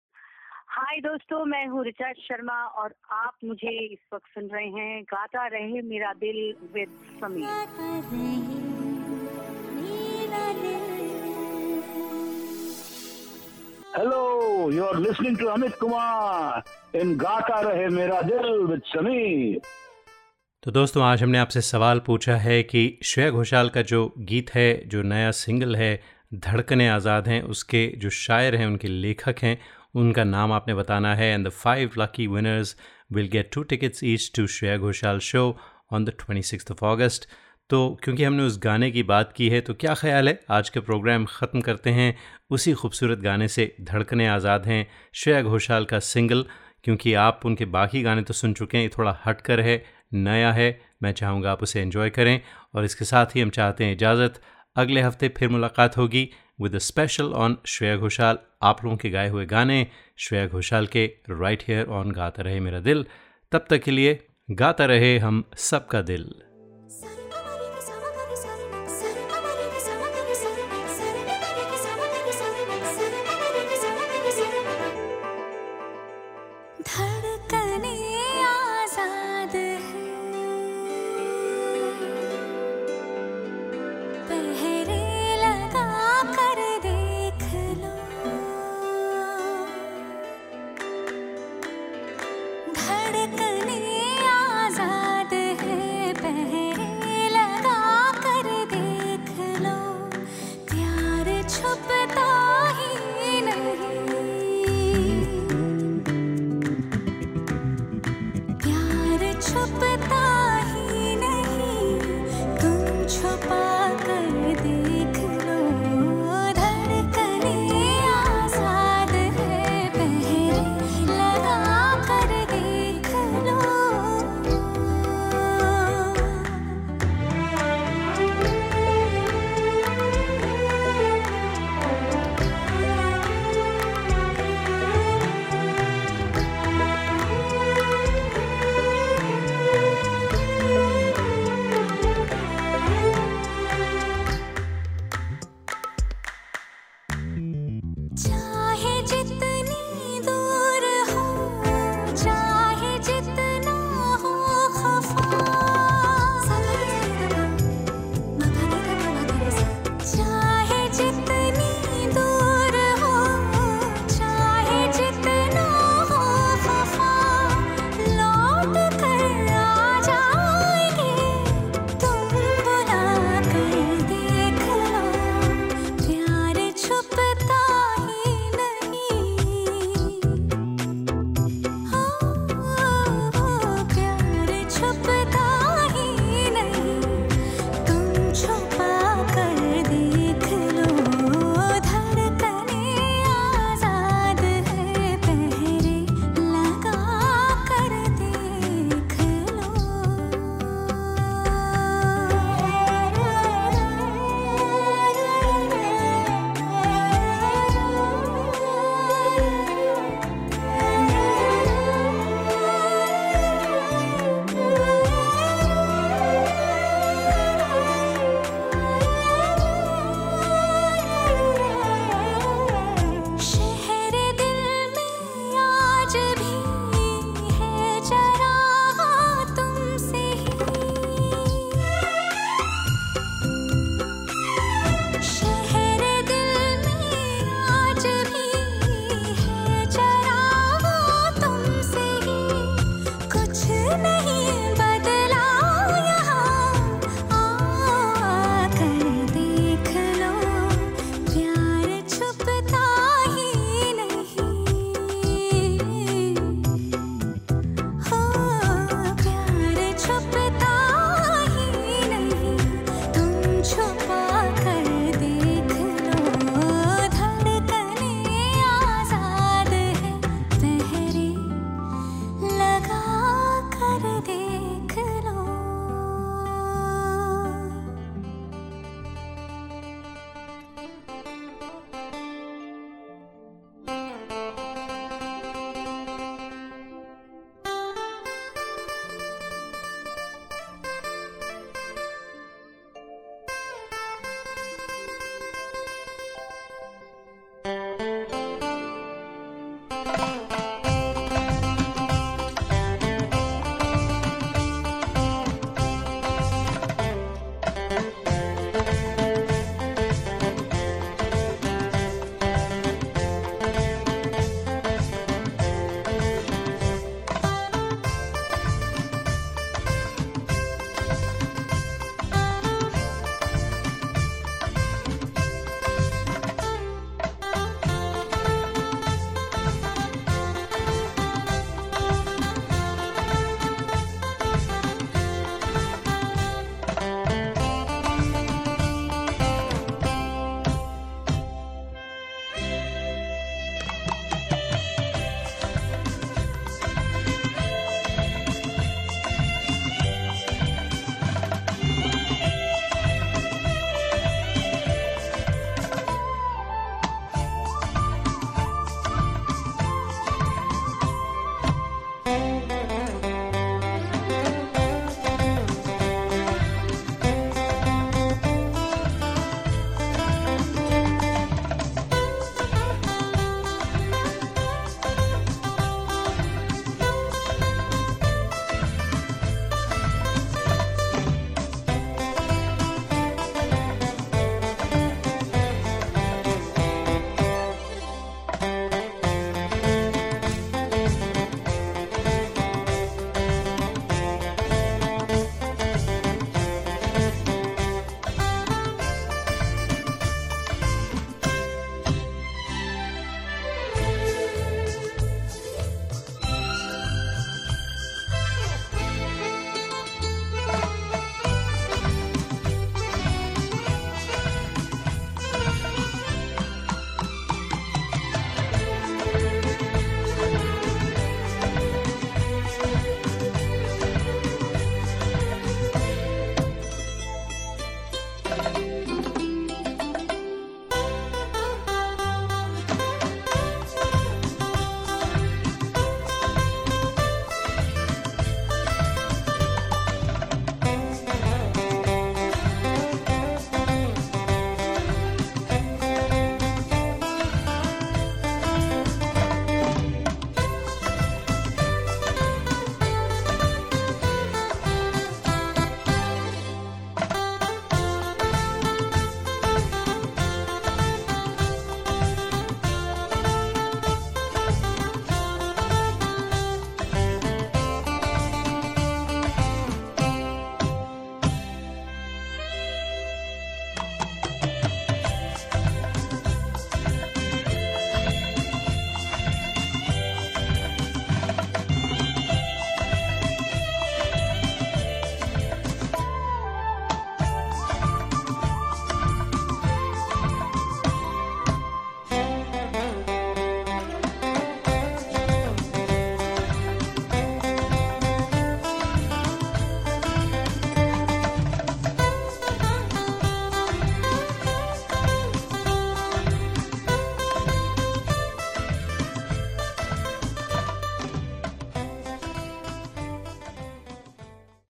हाय दोस्तों मैं हूँ रिचा शर्मा और आप मुझे इस वक्त सुन रहे हैं गाता रहे मेरा दिल with Sameer Hello, you are listening to Amit Kumar in Gata Rahe Mera Dil with Sameer. तो दोस्तों आज हमने आपसे सवाल पूछा है कि श्रेया घोषाल का जो गीत है जो नया सिंगल है धड़कने आज़ाद हैं उसके जो शायर हैं उनके लेखक हैं उनका नाम आपने बताना है। And the five lucky winners will get two tickets each to Shreya Ghoshal show on the twenty six of August तो क्योंकि हमने उस गाने की बात की है तो क्या ख्याल है? आज के प्रोग्राम ख़त्म करते हैं। उसी खूबसूरत गाने से धड़कने आज़ाद हैं श्रेया घोषाल का सिंगल क्योंकि आप उनके बाकी गाने तो सुन चुके हैं। थोड़ा हट कर है, नया है। मैं चाहूँगा आप उसे एंजॉय करें और इसके साथ ही हम चाहते हैं इजाज़त। अगले हफ़्ते फिर मुलाकात होगी। With special on Shreya Ghoshal आप लोगों के गाए हुए गाने श्रेया घोषाल के राइट हेयर ऑन गाता रहे मेरा दिल। तब तक के लिए गाता रहे हम सबका दिल।